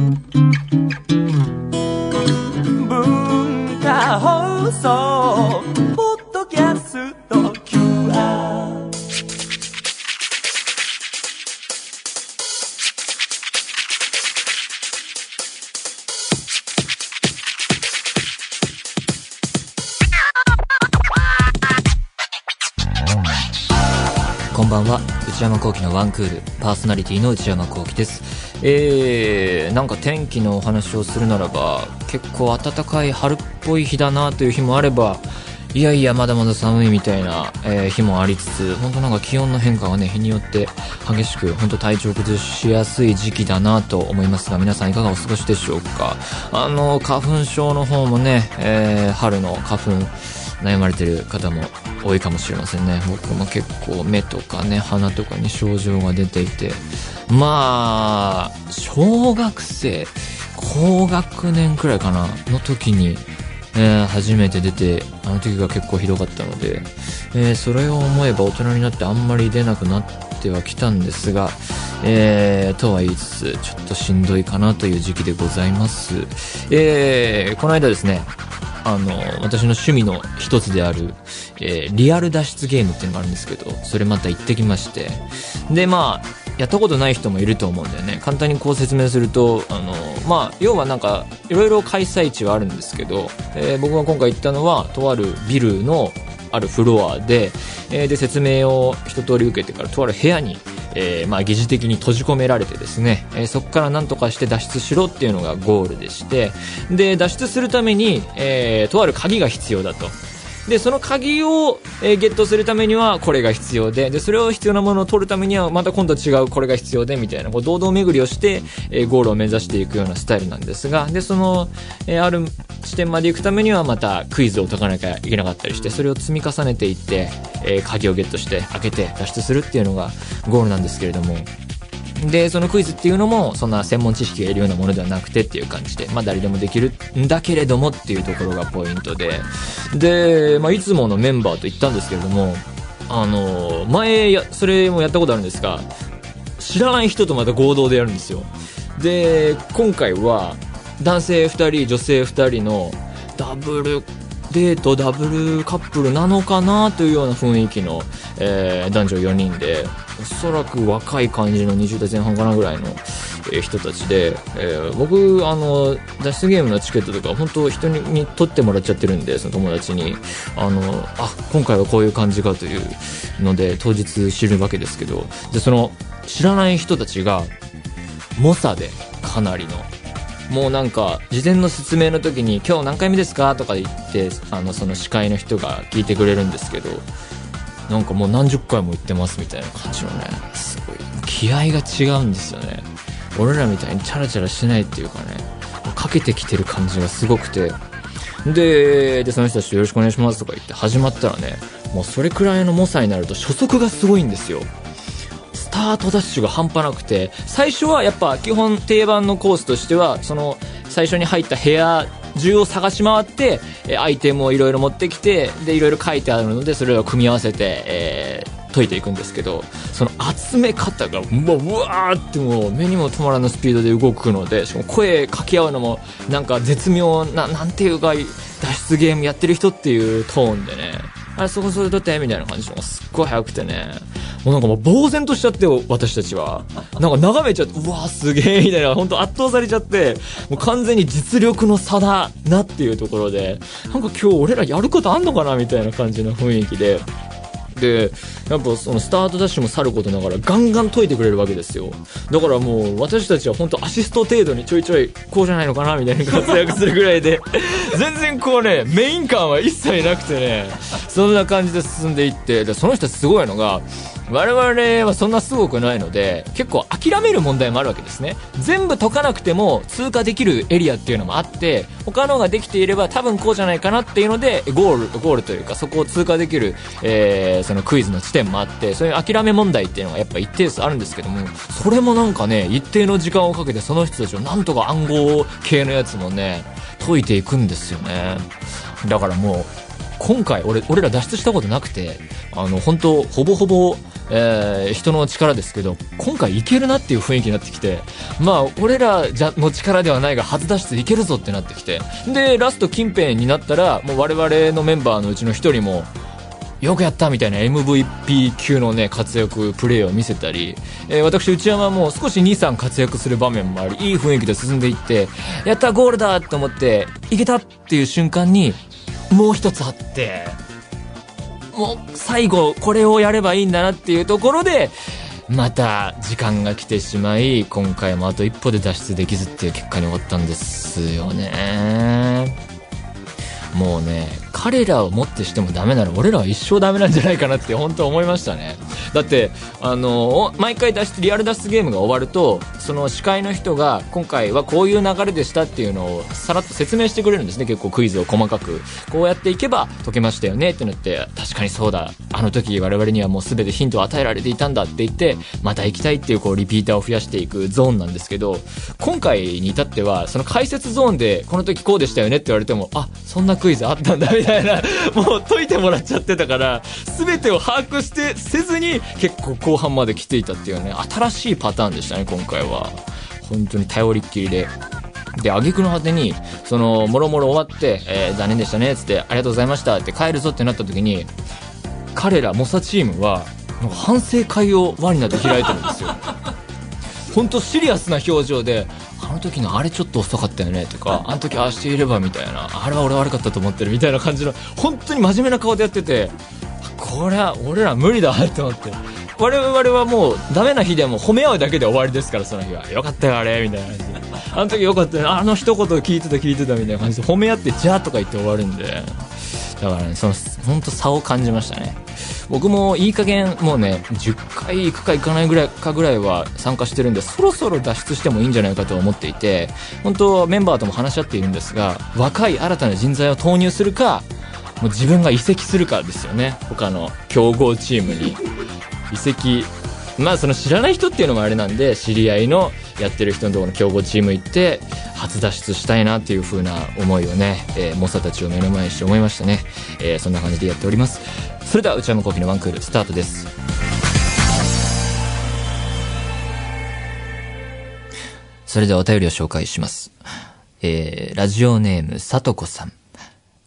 文化放送ポッドキャスト QR こんばんは。内山聖輝のワンクール。パーソナリティの内山聖輝です。えー、なんか天気のお話をするならば結構暖かい春っぽい日だなという日もあればいやいやまだまだ寒いみたいな、えー日もありつつ本当なんか気温の変化がね日によって激しく本当体調崩しやすい時期だなと思いますが皆さんいかがお過ごしでしょうか？あの花粉症の方もね、えー春の花粉悩まれてる方も多いかもしれませんね。僕も結構目とかね鼻とかに症状が出ていて。まあ小学生高学年くらいかなの時に、えー初めて出てあの時が結構ひどかったので、えーそれを思えば大人になってあんまり出なくなってはきたんですが、えーとは言いつつちょっとしんどいかなという時期でございます、えーこの間ですねあの、私の趣味の一つである、えーリアル脱出ゲームっていうのがあるんですけど、それまた行ってきまして。で、まあ、やったことない人もいると思うんだよね。簡単にこう説明すると、あの、まあ、要はなんか、いろいろ開催地はあるんですけど、えー僕が今回行ったのは、とあるビルのあるフロアで、えーで、説明を一通り受けてから、とある部屋に、えーまあ、疑似的に閉じ込められてですね、えーそこから何とかして脱出しろっていうのがゴールでして、で、脱出するために、えーとある鍵が必要だと。で、その鍵を、えーゲットするためにはこれが必要で、で、それを必要なものを取るためにはまた今度は違うこれが必要で、みたいな、こう、堂々巡りをして、えーゴールを目指していくようなスタイルなんですが、で、その、えーある地点まで行くためにはまたクイズを解かなきゃいけなかったりして、それを積み重ねていって、えー鍵をゲットして開けて脱出するっていうのがゴールなんですけれども、で、そのクイズっていうのも、そんな専門知識がいるようなものではなくてっていう感じで、まあ誰でもできるんだけれどもっていうところがポイントで、で、まあいつものメンバーと言ったんですけれども、あの、前や、それもやったことあるんですが、知らない人とまた合同でやるんですよ。で、今回は、男性2人、女性2人のダブルデート、ダブルカップルなのかなというような雰囲気の、えー男女4人で、おそらく若い感じの20代前半かなぐらいの、え人たちで、えー僕、あの、脱出ゲームのチケットとか、本当人にに取ってもらっちゃってるんで、その友達に、あの、あ、今回はこういう感じかというので、当日知るわけですけど、で、その、知らない人たちが、猛者で、かなりの、もうなんか、事前の説明の時に、今日何回目ですかとか言って、あの、その司会の人が聞いてくれるんですけど、なんかもう何十回も言ってますみたいな感じのね、すごい、気合が違うんですよね。俺らみたいにチャラチャラしてないっていうかね、かけてきてる感じがすごくて、で、で、その人たちよろしくお願いしますとか言って始まったらね、もうそれくらいの猛者になると初速がすごいんですよ。スタートダッシュが半端なくて、最初はやっぱ基本定番のコースとしては、その最初に入った部屋中を探し回って、えーアイテムをいろいろ持ってきて、で、いろいろ書いてあるので、それを組み合わせて、えー解いていくんですけど、その集め方が、もう、うわーってもう目にも止まらぬスピードで動くので、しかも声掛け合うのも、なんか絶妙な、なんていうか、脱出ゲームやってる人っていうトーンでね、あれそこそれ撮ってみたいな感じのす。っごい早くてね。もうなんかもう呆然としちゃってよ私たちは。なんか眺めちゃってうわーすげえみたいな。本当圧倒されちゃってもう完全に実力の差だなっていうところで。なんか今日俺らやることあんのかなみたいな感じの雰囲気で。でやっぱそのスタートダッシュもさることながらガンガン解いてくれるわけですよ。だからもう私たちは本当アシスト程度にちょいちょいこうじゃないのかなみたいな活躍するぐらいで。全然こうねメイン感は一切なくてね。そんな感じで進んでいって。でその人すごいのが我々はそんなすごくないので結構諦める問題もあるわけですね。全部解かなくても通過できるエリアっていうのもあって他のができていれば多分こうじゃないかなっていうのでゴールゴールというかそこを通過できる、えーそのクイズの地点もあってそういう諦め問題っていうのがやっぱ一定数あるんですけどもそれもなんかね一定の時間をかけてその人たちをなんとか暗号系のやつもね解いていくんですよね。だからもう今回俺俺ら脱出したことなくてあの本当ほぼほぼえー人の力ですけど、今回いけるなっていう雰囲気になってきて、まあ、俺らじゃの力ではないが、初脱出いけるぞってなってきて、で、ラスト近辺になったら、もう我々のメンバーのうちの一人も、よくやったみたいな MVP 級のね、活躍、プレーを見せたり、えー私、内山も少し2、3活躍する場面もあり、いい雰囲気で進んでいって、やった、ゴールだと思って、いけたっていう瞬間に、もう一つあって、もう最後これをやればいいんだなっていうところで、また時間が来てしまい、今回もあと一歩で脱出できずっていう結果に終わったんですよね。もうね、彼らをもってしてもダメなら俺らは一生ダメなんじゃないかなって本当思いましたね。だって、あの、毎回脱出、リアル脱出ゲームが終わると、その司会の人が今回はこういう流れでしたっていうのをさらっと説明してくれるんですね。結構クイズを細かく。こうやっていけば解けましたよねってなって、確かにそうだ。あの時我々にはもう全てヒントを与えられていたんだって言って、また行きたいっていうこうリピーターを増やしていくゾーンなんですけど、今回に至っては、その解説ゾーンでこの時こうでしたよねって言われても、あ、そんなクイズあったんだみみたいな、もう解いてもらっちゃってたから、全てを把握してせずに結構後半まで来ていたっていうね、新しいパターンでしたね、今回は。本当に頼りっきりで。で、挙句の果てに、その、もろもろ終わって、えー残念でしたね、つって、ありがとうございましたって帰るぞってなった時に、彼ら、モサチームは、もう反省会を輪になって開いてるんですよ。本当シリアスな表情で、あの時のあれちょっと遅かったよねとか、あの時ああしていればみたいな、あれは俺悪かったと思ってるみたいな感じの、本当に真面目な顔でやってて、これは俺ら無理だって思って。我々はもうダメな日でも褒め合うだけで終わりですから、その日は。よかったよ、あれみたいな感じで。あの時よかったよ、あの一言聞いてた聞いてたみたいな感じで褒め合って、じゃあとか言って終わるんで。だからね、その、本当差を感じましたね。僕もいい加減、もうね、10回行くか行かないぐらいかぐらいは参加してるんで、そろそろ脱出してもいいんじゃないかと思っていて、本当メンバーとも話し合っているんですが、若い新たな人材を投入するか、もう自分が移籍するかですよね。他の強豪チームに。移籍、まあその知らない人っていうのもあれなんで、知り合いのやってる人のところの強豪チーム行って、初脱出したいなっていう風な思いをね、えー、猛者たちを目の前にして思いましたね。えーそんな感じでやっております。それでは内山昂輝のワンクールスタートです。それではお便りを紹介します。えー、ラジオネーム、さとこさん。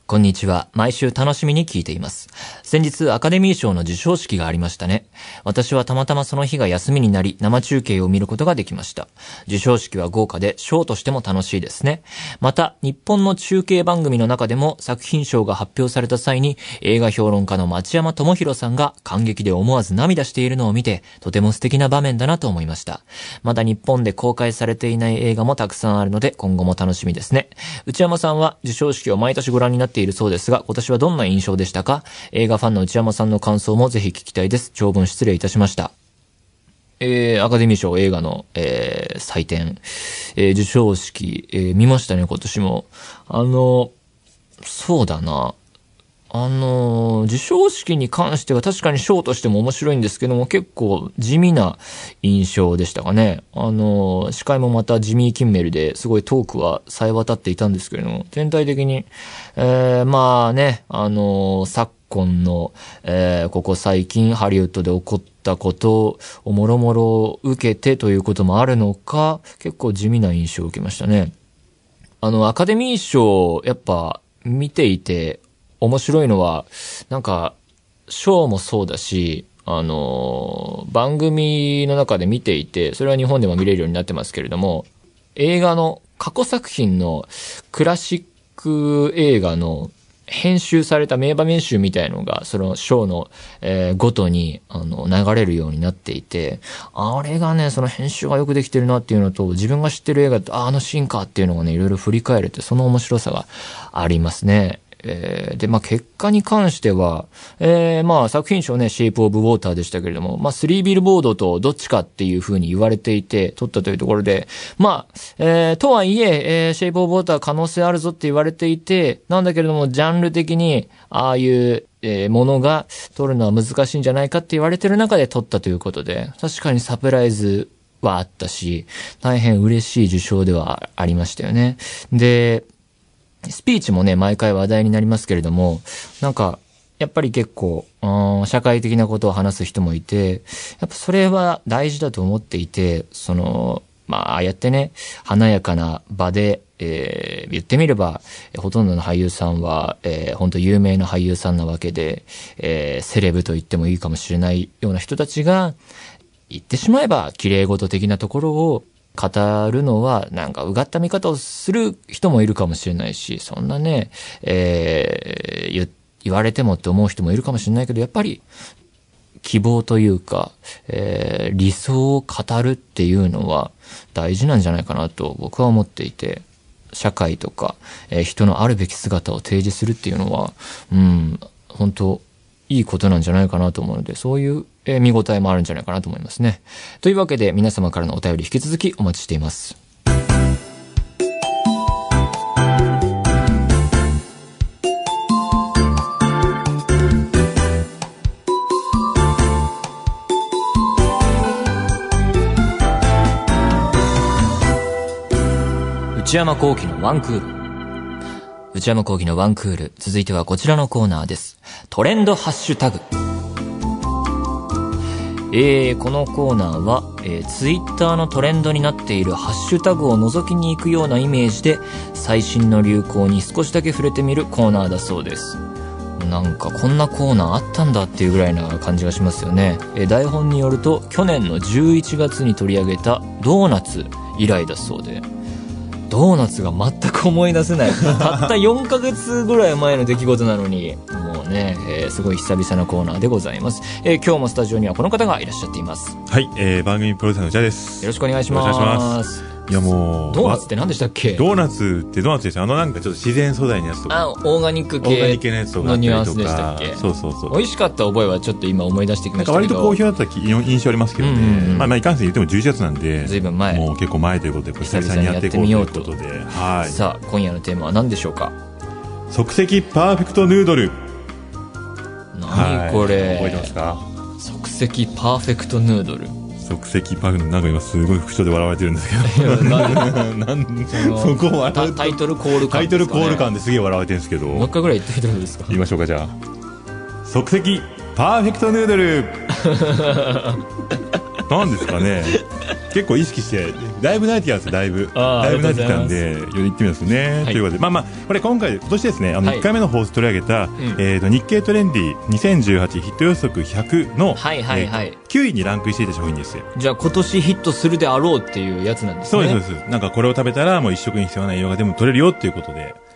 こんにちは。毎週楽しみに聞いています。先日アカデミー賞の授賞式がありましたね。私はたまたまその日が休みになり、生中継を見ることができました。授賞式は豪華で、ショーとしても楽しいですね。また、日本の中継番組の中でも作品賞が発表された際に、映画評論家の町山智博さんが感激で思わず涙しているのを見て、とても素敵な場面だなと思いました。まだ日本で公開されていない映画もたくさんあるので、今後も楽しみですね。内山さんは授賞式を毎年ご覧になってているそうですが、今年はどんな印象でしたか？映画ファンの内山さんの感想もぜひ聞きたいです。長文失礼いたしました。えー、アカデミー賞映画の、えー、祭典、えー、授賞式、えー見ましたね、今年も。あの、そうだな。あの、授賞式に関しては確かに賞としても面白いんですけども、結構地味な印象でしたかね。あの、司会もまたジミー・キンメルですごいトークは冴え渡っていたんですけれども、全体的に、えー、まあね、あの、昨今の、えー、ここ最近ハリウッドで起こったことをもろもろ受けてということもあるのか、結構地味な印象を受けましたね。あの、アカデミー賞、やっぱ、見ていて、面白いのは、なんか、賞もそうだし、あの、番組の中で見ていて、それは日本でも見れるようになってますけれども、映画の過去作品のクラシック映画の編集された名場面集みたいのが、そのショーの、えーごとに、あの、流れるようになっていて、あれがね、その編集がよくできてるなっていうのと、自分が知ってる映画と、ああのシーンかっていうのがね、いろいろ振り返れて、その面白さがありますね。えーで、まあ、結果に関しては、えーまあ、作品賞ね、シェイプオブウォーターでしたけれども、まあ、スリービルボードとどっちかっていう風に言われていて、撮ったというところで、まあ、えーとはいえ、えーシェイプオブウォーター可能性あるぞって言われていて、なんだけれども、ジャンル的に、ああいう、えーものが撮るのは難しいんじゃないかって言われてる中で撮ったということで、確かにサプライズはあったし、大変嬉しい受賞ではありましたよね。で、スピーチもね、毎回話題になりますけれども、なんか、やっぱり結構、社会的なことを話す人もいて、やっぱそれは大事だと思っていて、その、まあ、やってね、華やかな場で、えー言ってみれば、ほとんどの俳優さんは、えー本当有名な俳優さんなわけで、えーセレブと言ってもいいかもしれないような人たちが、言ってしまえば綺麗事的なところを語るのは、なんかうがった見方をする人もいるかもしれないし、そんなね、えー言われてもって思う人もいるかもしれないけど、やっぱり希望というか、えー理想を語るっていうのは大事なんじゃないかなと僕は思っていて、社会とか、えー人のあるべき姿を提示するっていうのは、うん、本当いいことなんじゃないかなと思うので、そういう、え見応えもあるんじゃないかなと思いますね。というわけで皆様からのお便り引き続きお待ちしています。内山幸喜のワンクール。内山幸喜のワンクール。続いてはこちらのコーナーです。トレンドハッシュタグ。えー、このコーナーは、えー、ツイッターのトレンドになっているハッシュタグを覗きに行くようなイメージで、最新の流行に少しだけ触れてみるコーナーだそうです。なんかこんなコーナーあったんだっていうぐらいな感じがしますよね。えー台本によると、去年の11月に取り上げたドーナツ以来だそうで、ドーナツが全く思い出せない。たった4ヶ月ぐらい前の出来事なのに、もうね、えーすごい久々なコーナーでございます。えー今日もスタジオにはこの方がいらっしゃっています。よはい、えー、番組プロデューサーのジャです。よろしくお願いしますいやもう、ドーナツって何でしたっけ？ドーナツってドーナツですよ。あのなんかちょっと自然素材のやつとか。あ、オーガニック系クのやつとかのニュアンスでしたっけ？そうそうそう。美味しかった覚えはちょっと今思い出してきましたけど。なんか割と好評だったき印象ありますけどね。うんうんうんまあまあいかんせん言っても11月なんで。ずいぶん前もう結構前ということで、久々にやっていこうということで。はい。さあ、今夜のテーマは何でしょうか？即席パーフェクトヌードル。何これ、覚えてますか？即席パーフェクトヌードル。即席パーフェクト、なんか今すごい口調で笑われてるんですけど。なん そこを笑タイトルコール感タイトルコールか感ですげえ笑われてるんですけど。もう一回ぐらい言ってみてもいいですか？言いましょうかじゃあ。即席パーフェクトヌードル。なんですかね結構意識してだいぶ慣れてきたんですよだいぶ。だいぶ慣れてきたんあで言ってみますね、はい。ということでまあまあこれ今回今年ですねあのはい。1回目の放送取り上げた、ん。えー、と日経トレンディ2018ヒット予測100の、はいはいはい。えー9位にランクインしていた商品ですよ。じゃあ今年ヒットするであろうっていうやつなんですね。そうですそうです。なんかこれを食べたらもう一食に必要な栄養が全部取れるよっていうことで。内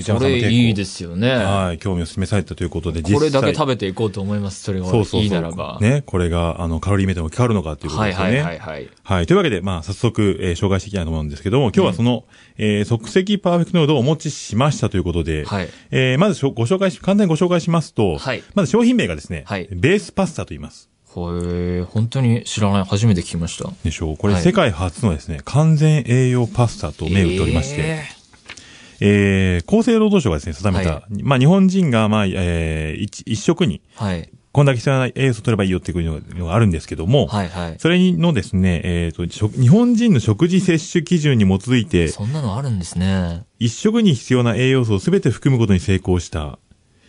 それいいですよね。はい興味を示されたということでこれだけべ食べていこうと思います。それがそうそう。いいならば。ね、これが、あの、カロリーメイトに置き換わるのかということですよね。はいはいはいはい。はい。というわけで、まあ、早速、えー紹介していきたいと思うんですけども、今日はその、えー即席パーフェクトノードをお持ちしましたということで、はいえーまずしょご紹介し、簡単にご紹介しますと、はいまず商品名がですね、はいベースパスタと言います。ほえー、本当に知らない。初めて聞きました。でしょう。これ、はい世界初のですね、完全栄養パスタと銘打っておりまして、ええー厚生労働省がですね、定めた、はまあ、日本人が、まあ、えー一一食に、ーはい。こんだけ必要な栄養素を取ればいいよっていうのがあるんですけども、はいはい。それのですね、えっ、と、食日本人の食事摂取基準に基づいて、そんなのあるんですね。一食に必要な栄養素をすべて含むことに成功した、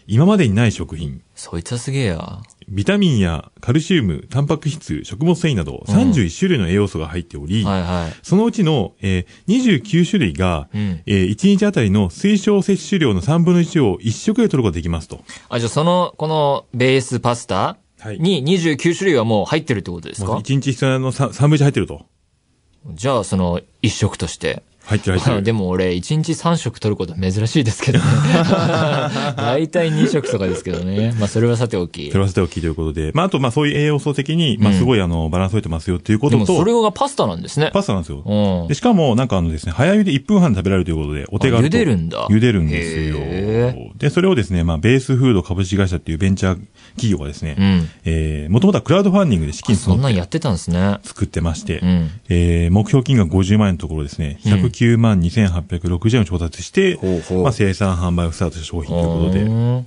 今までにない食品。そいつはすげえや。ビタミンやカルシウム、タンパク質、食物繊維など31種類の栄養素が入っており、はいはい。そのうちの、えー29種類が、うんえー1日あたりの推奨摂取量の3分の1を1食で取ることができますと。あ、じゃあその、このベースパスタはいに29種類はもう入ってるってことですもうか1日必要なの 3, 3分の1入ってると。じゃあその一食として。入ってる入ってある。でも俺、1日3食取ること珍しいですけどね。大体2食とかですけどね。まあそれはさておき。それはさておきということで、まあ、あと、まあ、そういう栄養素的に、まあ、うんすごい、あの、バランス取れてますよっていうこでもとと、それがパスタなんですね。パスタなんですよ。うんで、。しかも、なんかあのですね、早茹で1分半で食べられるということで、お手軽茹でるんだ茹でるんですへよ。で、それをですね、まあ、ベースフード株式会社っていうベンチャー企業がですね、うん。えー、もともとはクラウドファンディングで資金そんなんやってたんですね。作ってまして、うん。えー、目標金額50万円のところですね、109万2860円を調達して、ほうほうまあ、生産販売をスタートした商品ということで、うん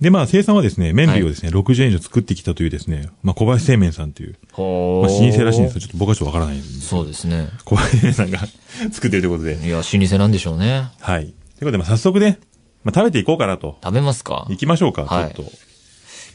で、まあ、生産はですね、麺類をですね、60年以上作ってきたというですね、まあ、小林製麺さんという、ほまあ、老舗らしいんです。ちょっと僕はちょっとわからないんですそうですね。小林製麺さんが 作ってるということで。いや、老舗なんでしょうね。はい。ということで、まあ、早速ね、まあ、食べていこうかなと。食べますか？行きましょうか、はいちょっと。い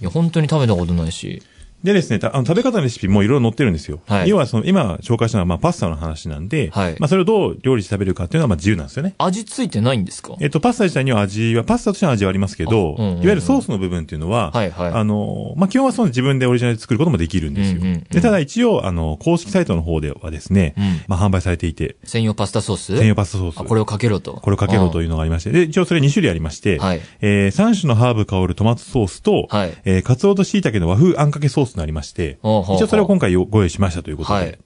や、本当に食べたことないし。でですね、たあの食べ方のレシピもいろいろ載ってるんですよ。はい要はその、今紹介したのはまあパスタの話なんで、はいまあそれをどう料理して食べるかっていうのはまあ自由なんですよね。味ついてないんですか？えっと、パスタ自体には味は、パスタとしての味はありますけど、あうんうんうんいわゆるソースの部分っていうのは、はいはいあの、まあ、基本はその自分でオリジナルで作ることもできるんですよ。うんうんうんで、ただ一応、あの、公式サイトの方ではですね、うんまあ、販売されていて、専用パスタソース？専用パスタソース。あ、これをかけろと。これをかけろといいうのがありまして、で、一応それ2種類ありまして、はいえー、3種のハーブ香るトマトソースと、はいえー、カツオと椎茸の和風あんかけソースがありまして、一応それを今回ご用意しましたということで、はい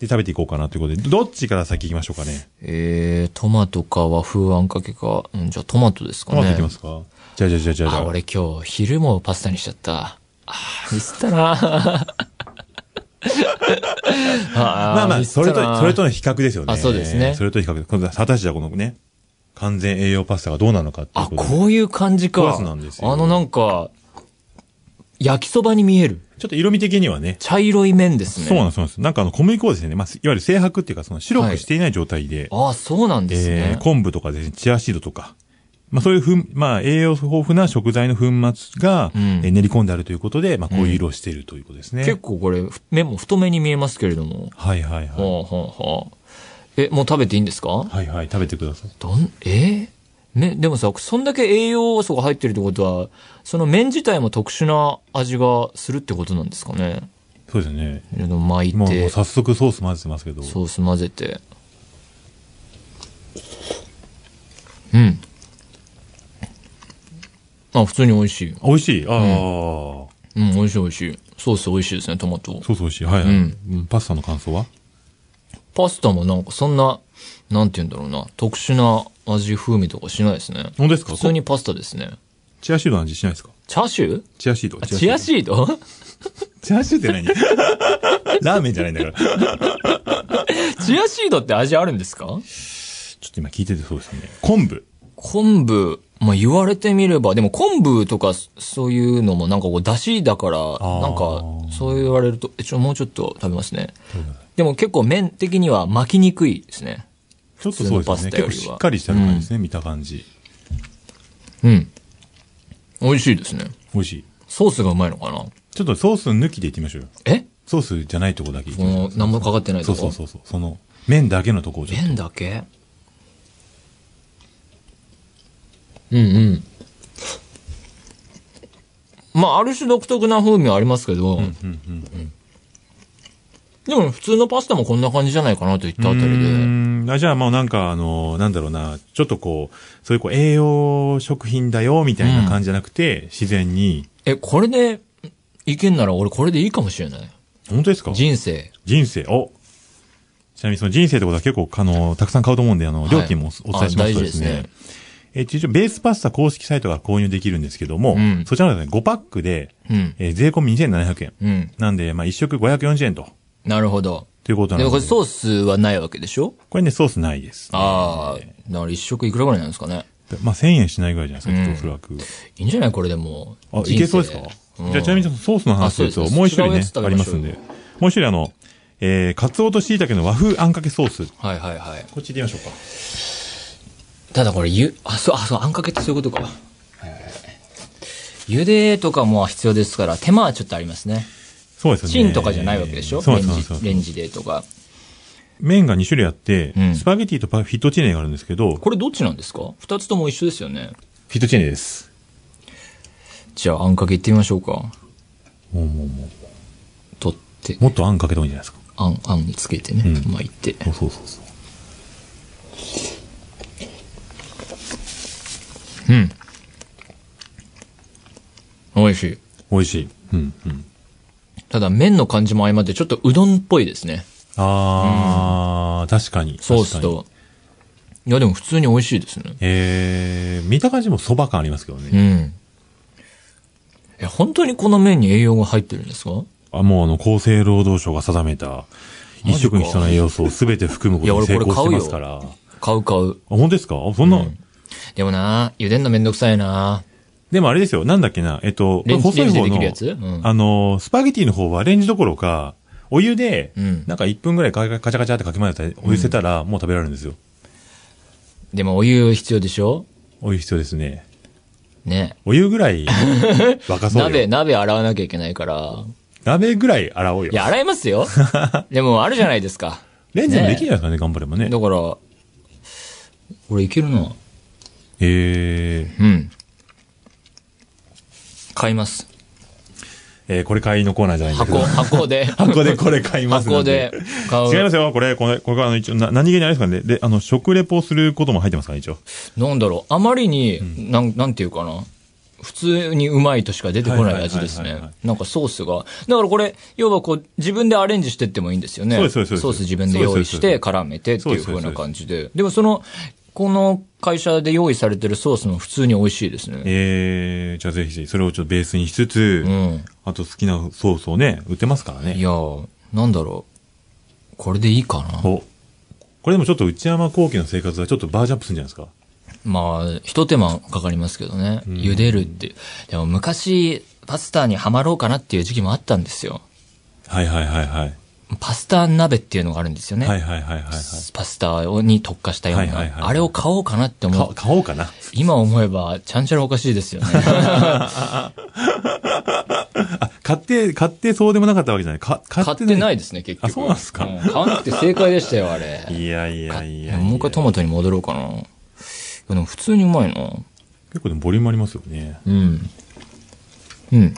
で、食べていこうかなということで、どっちから先行きましょうかね？えー、トマトか和風あんかけか。うん、じゃあトマトですかね。トマトいきますか？じゃあじゃあじゃあじゃあじゃあ、あ。俺今日昼もパスタにしちゃった。あーミスったな あーまあまあ、それと、それとの比較ですよね。あそうですねそれと比較。果たしてじゃあこのね、完全栄養パスタがどうなのかっていうあ、ことで。こういう感じか。コースなんですよあのなんか、焼きそばに見える。ちょっと色味的にはね、茶色い麺ですね。そうなんです、そうなんです。なんかあの小麦粉をですね、まあ、いわゆる精白っていうか、その白くしていない状態で、ああ、そうなんですえねー。昆布とかですね、チアシードとか、まあそういうふん、まあ栄養豊富な食材の粉末が、うんえー練り込んであるということで、まあこういう色をしているということですね。結構これ、麺も太めに見えますけれども。はいはいはい。ほうほうほう。え、もう食べていいんですか？はいはい、食べてください。どん、えー？ね、でもさ、そんだけ栄養素が入ってるってことは、その麺自体も特殊な味がするってことなんですかね。そうですね。でも巻いもうもうて、早速ソース混ぜてますけど。ソース混ぜて。うん。あ、普通に美味しい。美味しい？ああ、うん、美味しい美味しい。ソース美味しいですね、トマト。ソース美味しい。はいはい。うんうんパスタの感想は？パスタもなんかそんな、なんて言うんだろうな、特殊な味風味とかしないですね。本当ですか？普通にパスタですね。チアシードの味しないですか？チャーシュー？チアシード？あチアシード？チアシードって何？ラーメンじゃないんだから。チアシードって味あるんですか？ちょっと今聞いててそうですね。昆布。昆布、まあ、言われてみれば、でも昆布とかそういうのもなんかこう出汁だから、ーなんかそう言われると、えちょ、もうちょっと食べますね。でも結構麺的には巻きにくいですね。ちょっとそうですね。結構しっかりした感じですね、見た感じ。うん。美味しいですね。美味しい。ソースがうまいのかな？ちょっとソース抜きでいってみましょうよ。え？ソースじゃないとこだけいってこみましょう。の何もかかってないそとこ？うそうそうそう。その、麺だけのとこをちょっと。麺だけ？うんうん。まあ、ある種独特な風味はありますけど、うんうんうん。でも普通のパスタもこんな感じじゃないかなといったあたりうで。あじゃあもうなんかあの、なんだろうな、ちょっとこう、そういうこう栄養食品だよみたいな感じじゃなくて、自然に、え、これでいけんなら俺これでいいかもしれない。本当ですか？人生。人生、おちなみにその人生ってことは結構、あの、たくさん買うと思うんで、あの、はい料金もお伝えしますとですねね。え、一応、ベースパスタ公式サイトが購入できるんですけども、うんそちらのですね、5パックで、うん。えー税込み2700円。うん。なんで、まあ、1食540円と、なるほど。ということなので。でもこれソースはないわけでしょ？これね、ソースないです、ああ、だから一食いくらぐらいなんですかね。まあ、1000円しないぐらいじゃないですか、うんおそらく。いいんじゃない？これでも。あ、いけそうですか、うんじゃあ、ちなみにソースの話ですと、あそうですもう一種類ねありますで。もう一種類あの、えー、カツオと椎茸の和風あんかけソース。はいはいはい。こっち行ってみましょうか。ただこれ、ゆ、あ、そう、あ、そう、あんかけってそういうことか。茹でとかも必要ですから、手間はちょっとありますね。そうですよね。チンとかじゃないわけでしょ？レンそうそうですジ、レンジでとか。麺が2種類あって、うんスパゲティとパフィットチーネがあるんですけど、フこれどっちなんですか？二つとも一緒ですよね。ィットチーネです。じゃあ、あんかけいってみましょうか。もうもうも取ってう、、もっとあんかけた方がいいんじゃないですか？あん、あんにつけてね、うん巻いて。そうそうそうそう。うん。美味しい。美味しい。うん、うん。ただ、麺の感じも相まって、ちょっとうどんっぽいですね。あー、確かに。ソース。と。いや、でも普通に美味しいですね。えー、見た感じも蕎麦感ありますけどうね。ん。え、本当にこの麺に栄養が入ってるんですか？あ、もうあの、厚生労働省が定めた、一食に必要な栄養素を全て含むことに成功してますから。あ、買う買う。本当ですか？あそんな、うんでもな、茹でんのめんどくさいな。でもあれですよ、なんだっけな、えっと、レンジ細い方のレンジでできるやつ？うんあの、スパゲティの方はレンジどころか、お湯で、うんなんか1分ぐらいカチャカチャカチャってかき混ぜたお湯捨てたら、もう食べられるんですよ。でもお湯必要でしょ？お湯必要ですね。ね。お湯ぐらい沸かそうよ。鍋、鍋洗わなきゃいけないから。鍋ぐらい洗おうよい。や、洗いますよ。でも、あるじゃないですか。レンジでもできるじゃないですかね、頑張ればねだ。から、俺いけるな。えー、うん。買います。えー、これ買いのコーナーじゃないんだけ箱、ど。箱で。箱でこれ買いますの箱で買う。違いますよ。これ、これ、これ、あの、一応、な何気にあれですかね。で、あの、食レポすることも入ってますから、一応。なんだろう、あまりに、なん、なんていうかな。普通にうまいとしか出てこない味ですね。なんかソースが。だからこれ、要はこう、自分でアレンジしてってもいいんですよね。そうですそうソース自分で用意して、絡めてっていうそうな感じで。でもその、この会社で用意されてるソースも普通に美味しいですね。えー、じゃあぜひぜひ、それをちょっとベースにしつつ、うん。あと好きなソースをね、売ってますからね。いやー、なんだろう。これでいいかな。お。これでもちょっと内山幸輝の生活はちょっとバージョンアップするんじゃないですか？まあ、一手間かかりますけどね。茹でるって。でも昔、パスタにはまろうかなっていう時期もあったんですよ。はいはいはいはい。パスタ鍋っていうのがあるんですよね。はいはいはいはいはい。パスタに特化したような、はいはいはいあれを買おうかなって思かう。買おうかな。今思えば、ちゃんちゃらおかしいですよね。あ、買って、買ってそうでもなかったわけじゃない。か買買ってないいですね、結局。あそうなんですか買わなくて正解でしたよ、あれ。いやいやいや。もう一回トマトに戻ろうかな。でも普通にうまいな。結構でもボリュームありますよね。うん。うん。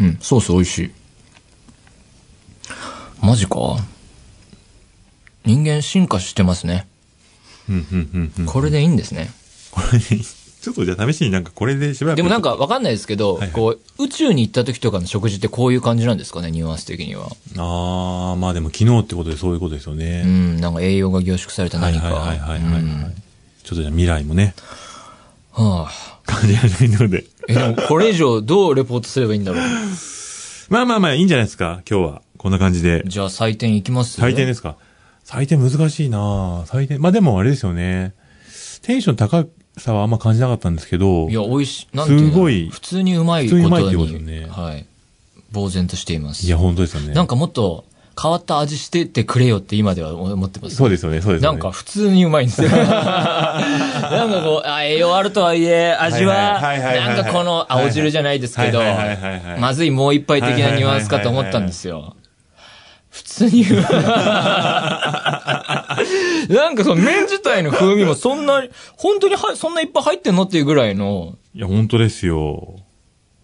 うん、ソース美味しい。マジか？人間進化してますね。うんうんうんうん。これでいいんですね。これ、ちょっとじゃあ試しになんかこれでしばらく。でもなんかわかんないですけど、はいはいこう、宇宙に行った時とかの食事ってこういう感じなんですかね、ニュアンス的には。ああ、まあでも昨日ってことでそういうことですようね。ん、なんか栄養が凝縮された何か。はいはいはいはいはい、はいうんちょっとじゃあ未来もね、はあ。感じられないので。え、でもこれ以上どうレポートすればいいんだろう。まあまあまあいいんじゃないですか、今日は。こんな感じで。じゃあ採点いきます？採点ですか？採点難しいな採点。まあでもあれですよね。テンション高さはあんま感じなかったんですけど。いや、美味しい。なんていうの？すごい普通にうまいことに。普通にうまいってことねはい。呆然としています。いや、本当ですよね。なんかもっと変わった味してってくれよって今では思ってます。そうですよね、そうですよね。なんか普通にうまいんですよ。なんかこう、あ栄養あるとはいえ、味は、なんかこの青汁じゃないですけどまずいもう一杯的なニュアンスかと思ったんですよ。普通にうまい。なんかその麺自体の風味もそんな、本当にはそんないっぱい入ってんのっていうぐらいの、いや、本当ですよ。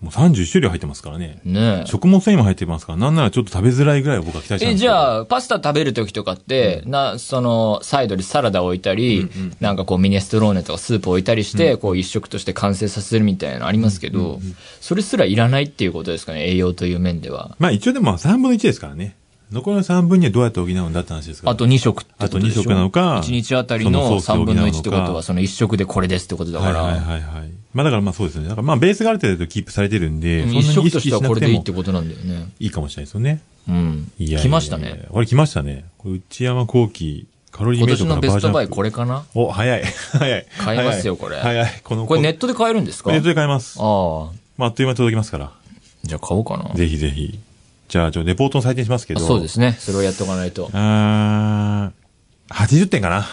もう31種類入ってますからね。ねえ食物繊維も入ってますから、なんならちょっと食べづらいぐらいを僕は期待したんえ、ですあ、じゃあ、パスタ食べるときとかって、な、その、サイドにサラダ置いたり、なんかこうミネストローネとかスープ置いたりして、こう一食として完成させるみたいなのありますけど、それすらいらないっていうことですかね、栄養という面では。まあ一応でも3分の1ですからね。残りの3分にはどうやって補うんだって話ですか？ら。あと2食ってことでしょ？あと2食なのか1日あたりそのの3ソースを補うのか分の1ってことは、その1食でこれですってことだから、はいはいはいはい。まあだからまあそうですよね。だからまあベースがある程度キープされてるんで、そんな1にと識ししてはこれでいいってことなんだよね。いいかもしれないですよね。うん。いや来ましたね。。これ来ましたね。これ内山幸輝、カロリー今メイトから年のベストバイこれ。れかな？お、早い。早い。買いますよこれ早い。この、これネットで買えるんですか？ネットで買えます。ああ。まああっという間に届きますから。じゃあ買おうかな。ぜひぜひ。じゃあ、ちょ、レポートの採点しますけど。あそうですね。それをやっておかないと。あー、80点かな？ああ。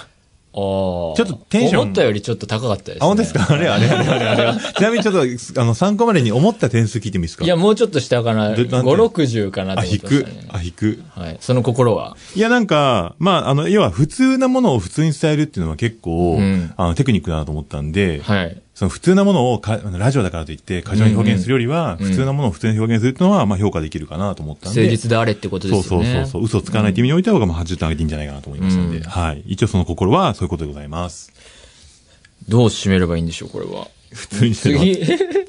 ちょっとテンション思ったよりちょっと高かったです、ね。あ、本当ですか？あれあれあれあれあれ。ちなみにちょっと、あの、参考までに思った点数聞いてもいいですか？いや、もうちょっと下かな？5、でなんて？60かなとあ、思っ引くてましたね。。あ、引く？はい。その心は？いや、なんか、まあ、あの、要は普通なものを普通に伝えるっていうのは結構、うんあの、テクニックだなと思ったんで、はい。その普通なものをか、ラジオだからといって過剰に表現するよりは、普通なものを普通に表現するっていうのは、まあ評価できるかなと思ったんで。誠実であれってことでそうすよね。そうそうそう。嘘をつかないって意味においてはまあ80点上げていいんじゃないかなと思いましたんで、うんはい。一応その心はそういうことでございます。どう締めればいいんでしょう、これは。普通に次。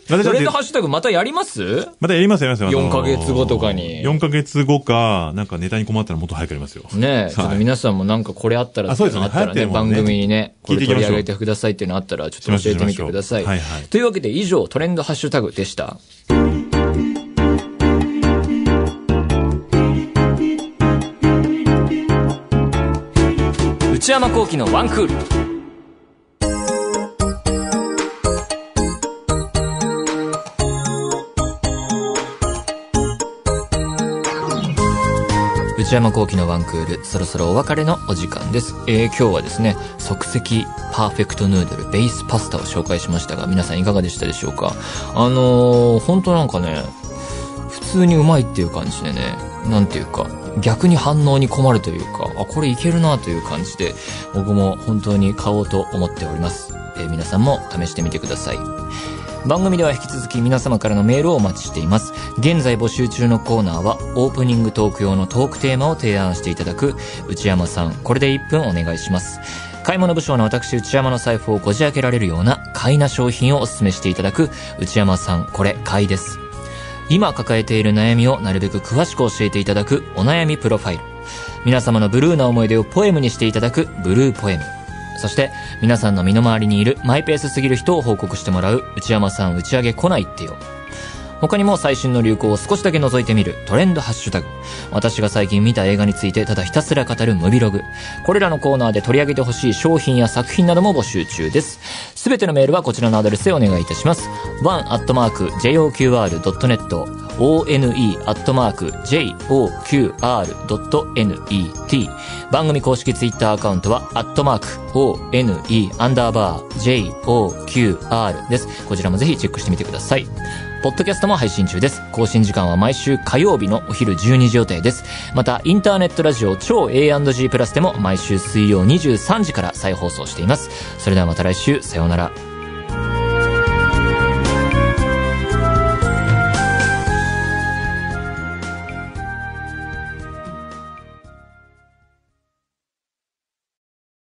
トレンドハッシュタグまたやります？またやりますやりますよ。あの4ヶ月後とかに4ヶ月後か、なんかネタに困ったらもっと早くやりますよ。ねえ、ちょっと皆さんもなんかこれあったらあそうですねあったらね、番組にね、これ取り上げてくださいっていうのあったら、ちょっと教えてみてください。はいはいというわけで以上、トレンドハッシュタグでした。内山幸喜のワンクール。内山幸輝のワンクール、そろそろお別れのお時間です。えー、今日はですね、即席パーフェクトヌードルベースパスタを紹介しましたが、皆さんいかがでしたでしょうか？あのー、本当なんかね、普通にうまいっていう感じでね、なんていうか、逆に反応に困るというか、あ、これいけるなという感じで、僕も本当に買おうと思っております。えー皆さんも試してみてください。番組では引き続き皆様からのメールをお待ちしています。現在募集中のコーナーは、オープニングトーク用のトークテーマを提案していただく、内山さん、これで1分お願いします。買い物部将の私、内山の財布をこじ開けられるような、買いな商品をお勧めしていただく、内山さん、これ、買いです。今抱えている悩みをなるべく詳しく教えていただくお悩みプロファイル。皆様のブルーな思い出をポエムにしていただくブルーポエム。そして、皆さんの身の回りにいるマイペースすぎる人を報告してもらう内山さん打ち上げ来ないってよ。他にも最新の流行を少しだけ覗いてみるトレンドハッシュタグ。私が最近見た映画についてただひたすら語るムビログ。これらのコーナーで取り上げてほしい商品や作品なども募集中です。すべてのメールはこちらのアドレスでお願いいたします。one.joqr.net one.joqr.net 番組公式ツイッターアカウントは、アットマーク、one, アンダーバー、joqr です。こちらもぜひチェックしてみてください。ポッドキャストも配信中です。更新時間は毎週火曜日のお昼12時予定です。また、インターネットラジオ超 A&G プラスでも毎週水曜23時から再放送しています。それではまた来週、さようなら。